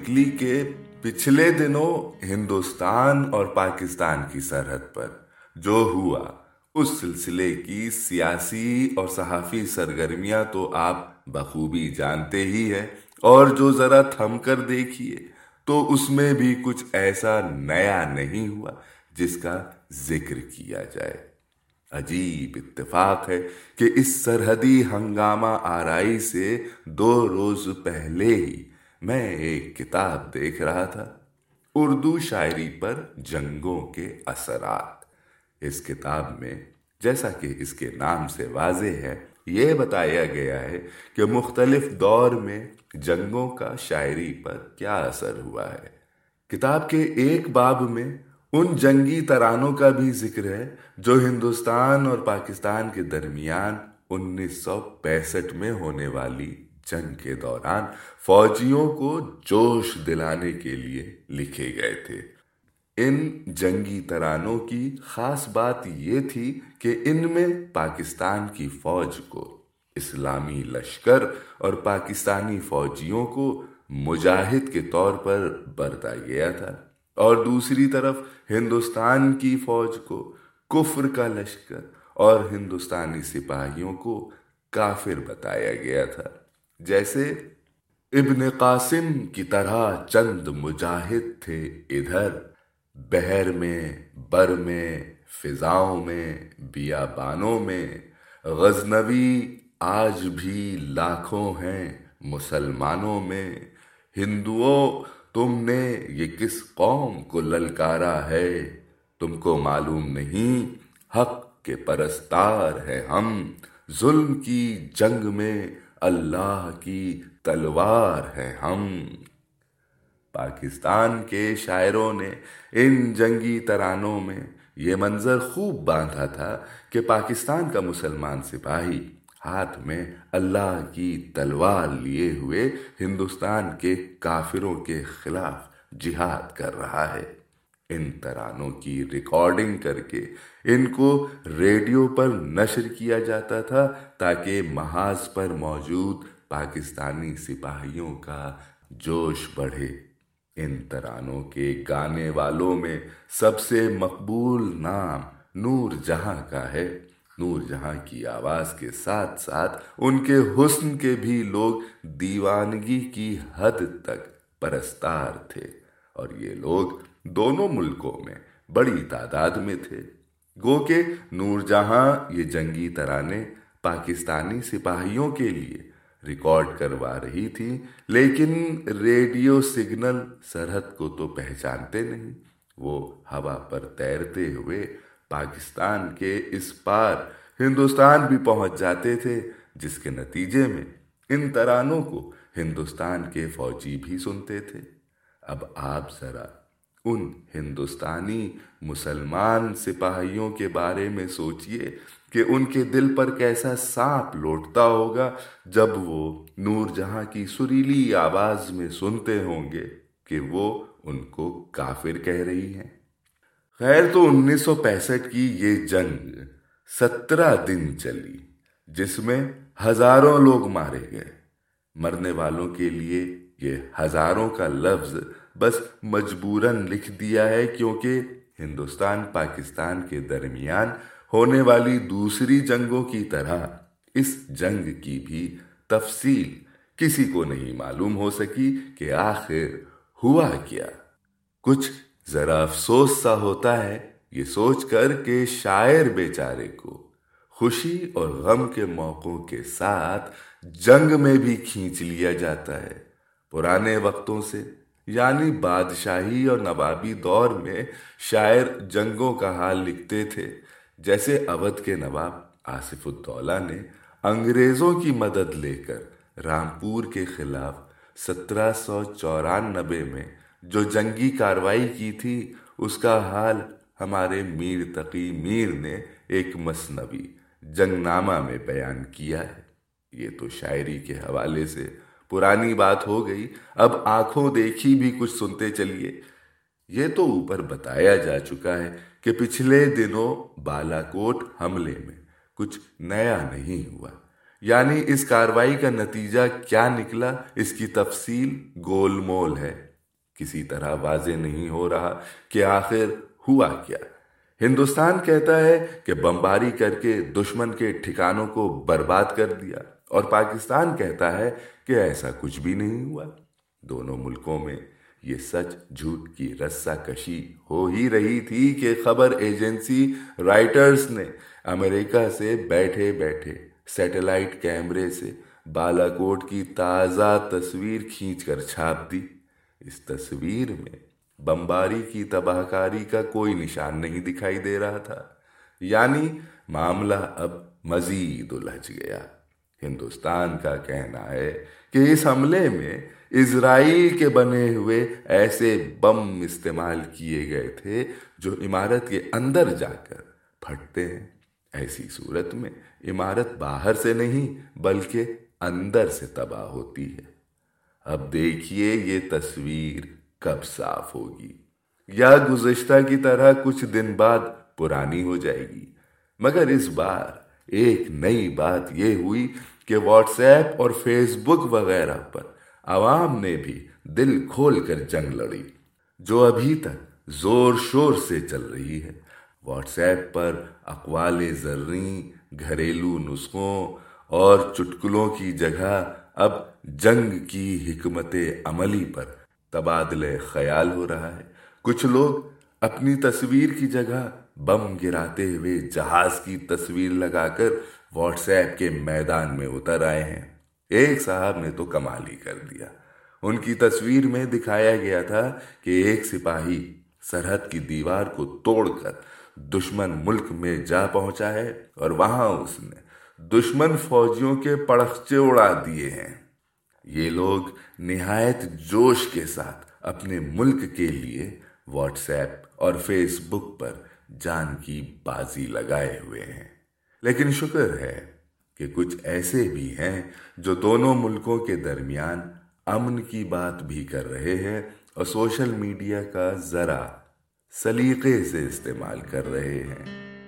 نکلی کہ پچھلے دنوں ہندوستان اور پاکستان کی سرحد پر جو ہوا، اس سلسلے کی سیاسی اور صحافی سرگرمیاں تو آپ بخوبی جانتے ہی ہیں اور جو ذرا تھم کر دیکھیے تو اس میں بھی کچھ ایسا نیا نہیں ہوا جس کا ذکر کیا جائے۔ عجیب اتفاق ہے کہ اس سرحدی ہنگامہ آرائی سے دو روز پہلے ہی میں ایک کتاب دیکھ رہا تھا۔ اردو شاعری پر جنگوں کے اثرات۔ اس کتاب میں جیسا کہ اس کے نام سے واضح ہے، یہ بتایا گیا ہے کہ مختلف دور میں جنگوں کا شاعری پر کیا اثر ہوا ہے۔ کتاب کے ایک باب میں ان جنگی ترانوں کا بھی ذکر ہے جو ہندوستان اور پاکستان کے درمیان انیس سو پینسٹھ میں ہونے والی جنگ کے دوران فوجیوں کو جوش دلانے کے لیے لکھے گئے تھے۔ ان جنگی ترانوں کی خاص بات یہ تھی کہ ان میں پاکستان کی فوج کو، اسلامی لشکر اور پاکستانی فوجیوں کو مجاہد کے طور پر برتا گیا تھا۔ اور دوسری طرف ہندوستان کی فوج کو کفر کا لشکر اور ہندوستانی سپاہیوں کو کافر بتایا گیا تھا۔ جیسے ابن قاسم کی طرح چند مجاہد تھے ادھر، بہر میں، بر میں، فضاؤں میں، بیابانوں میں۔ غزنوی آج بھی لاکھوں ہیں مسلمانوں میں۔ ہندوؤں، تم نے یہ کس قوم کو للکارا ہے؟ تم کو معلوم نہیں، حق کے پرستار ہے ہم۔ ظلم کی جنگ میں اللہ کی تلوار ہے ہم۔ پاکستان کے شاعروں نے ان جنگی ترانوں میں یہ منظر خوب باندھا تھا کہ پاکستان کا مسلمان سپاہی ہاتھ میں اللہ کی تلوار لیے ہوئے ہندوستان کے کافروں کے خلاف جہاد کر رہا ہے۔ ان ترانوں کی ریکارڈنگ کر کے ان کو ریڈیو پر نشر کیا جاتا تھا تاکہ محاذ پر موجود پاکستانی سپاہیوں کا جوش بڑھے۔ ان ترانوں کے گانے والوں میں سب سے مقبول نام نور جہاں کا ہے۔ نور جہاں کی آواز کے ساتھ ساتھ ان کے حسن کے بھی لوگ دیوانگی کی حد تک پرستار تھے اور یہ لوگ دونوں ملکوں میں بڑی تعداد میں تھے۔ گو کہ نور جہاں یہ جنگی ترانے پاکستانی سپاہیوں کے لیے ریکارڈ کروا رہی تھی، لیکن ریڈیو سگنل سرحد کو تو پہچانتے نہیں۔ وہ ہوا پر تیرتے ہوئے پاکستان کے اس پار ہندوستان بھی پہنچ جاتے تھے، جس کے نتیجے میں ان ترانوں کو ہندوستان کے فوجی بھی سنتے تھے۔ اب آپ ذرا ان ہندوستانی مسلمان سپاہیوں کے بارے میں سوچئے کہ ان کے دل پر کیسا سانپ لوٹتا ہوگا جب وہ نور جہاں کی سریلی آواز میں سنتے ہوں گے کہ وہ ان کو کافر کہہ رہی ہیں خیر تو انیس سو پینسٹھ کی یہ جنگ سترہ دن چلی جس میں ہزاروں لوگ مارے گئے۔ مرنے والوں کے لیے یہ ہزاروں کا لفظ بس مجبوراً لکھ دیا ہے کیونکہ ہندوستان پاکستان کے درمیان ہونے والی دوسری جنگوں کی طرح اس جنگ کی بھی تفصیل کسی کو نہیں معلوم ہو سکی کہ آخر ہوا کیا۔ کچھ ذرا افسوس سا ہوتا ہے یہ سوچ کر کہ شاعر بیچارے کو خوشی اور غم کے موقعوں کے ساتھ جنگ میں بھی کھینچ لیا جاتا ہے۔ پرانے وقتوں سے یعنی بادشاہی اور نوابی دور میں شاعر جنگوں کا حال لکھتے تھے، جیسے اودھ کے نواب آصف الدولہ نے انگریزوں کی مدد لے کر رامپور کے خلاف سترہ سو چورانبے میں جو جنگی کاروائی کی تھی، اس کا حال ہمارے میر تقی میر نے ایک مصنوی جنگ نامہ میں بیان کیا ہے۔ یہ تو شاعری کے حوالے سے پرانی بات ہو گئی، اب آنکھوں دیکھی بھی کچھ سنتے چلیے۔ یہ تو اوپر بتایا جا چکا ہے کہ پچھلے دنوں بالا کوٹ حملے میں کچھ نیا نہیں ہوا۔ یعنی اس کاروائی کا نتیجہ کیا نکلا؟ اس کی تفصیل گول مول ہے۔ کسی طرح واضح نہیں ہو رہا کہ آخر ہوا کیا۔ ہندوستان کہتا ہے کہ بمباری کر کے دشمن کے ٹھکانوں کو برباد کر دیا۔ اور پاکستان کہتا ہے کہ ایسا کچھ بھی نہیں ہوا۔ دونوں ملکوں میں یہ سچ جھوٹ کی رسا کشی ہو ہی رہی تھی کہ خبر ایجنسی رائٹرز نے امریکہ سے بیٹھے بیٹھے سیٹلائٹ کیمرے سے بالا کوٹ کی تازہ تصویر کھینچ کر چھاپ دی۔ اس تصویر میں بمباری کی تباہ کاری کا کوئی نشان نہیں دکھائی دے رہا تھا۔ یعنی معاملہ اب مزید الجھ گیا۔ ہندوستان کا کہنا ہے کہ اس حملے میں اسرائیل کے بنے ہوئے ایسے بم استعمال کیے گئے تھے جو عمارت کے اندر جا کر پھٹتے ہیں۔ ایسی صورت میں عمارت باہر سے نہیں بلکہ اندر سے تباہ ہوتی ہے۔ اب دیکھیے یہ تصویر کب صاف ہوگی۔ یا گزشتہ کی طرح کچھ دن بعد پرانی ہو جائے گی۔ مگر اس بار ایک نئی بات یہ ہوئی کہ واٹس ایپ اور فیس بک وغیرہ پر عوام نے بھی دل کھول کر جنگ لڑی، جو ابھی تک زور شور سے چل رہی ہے۔ واٹس ایپ پر اقوال زریں گھریلو نسخوں اور چٹکلوں کی جگہ اب جنگ کی حکمت عملی پر تبادلے خیال ہو رہا ہے۔ کچھ لوگ اپنی تصویر کی جگہ بم گراتے ہوئے جہاز کی تصویر لگا کر واٹس ایپ کے میدان میں اتر آئے ہیں۔ ایک صاحب نے تو کمال ہی کر دیا۔ ان کی تصویر میں دکھایا گیا تھا کہ ایک سپاہی سرحد کی دیوار کو توڑ کر دشمن ملک میں جا پہنچا ہے اور وہاں اس نے دشمن فوجیوں کے پڑخچے اڑا دیے ہیں۔ یہ لوگ نہایت جوش کے ساتھ اپنے ملک کے لیے واٹس ایپ اور فیس بک پر جان کی بازی لگائے ہوئے ہیں۔ لیکن شکر ہے کہ کچھ ایسے بھی ہیں جو دونوں ملکوں کے درمیان امن کی بات بھی کر رہے ہیں اور سوشل میڈیا کا ذرا سلیقے سے استعمال کر رہے ہیں۔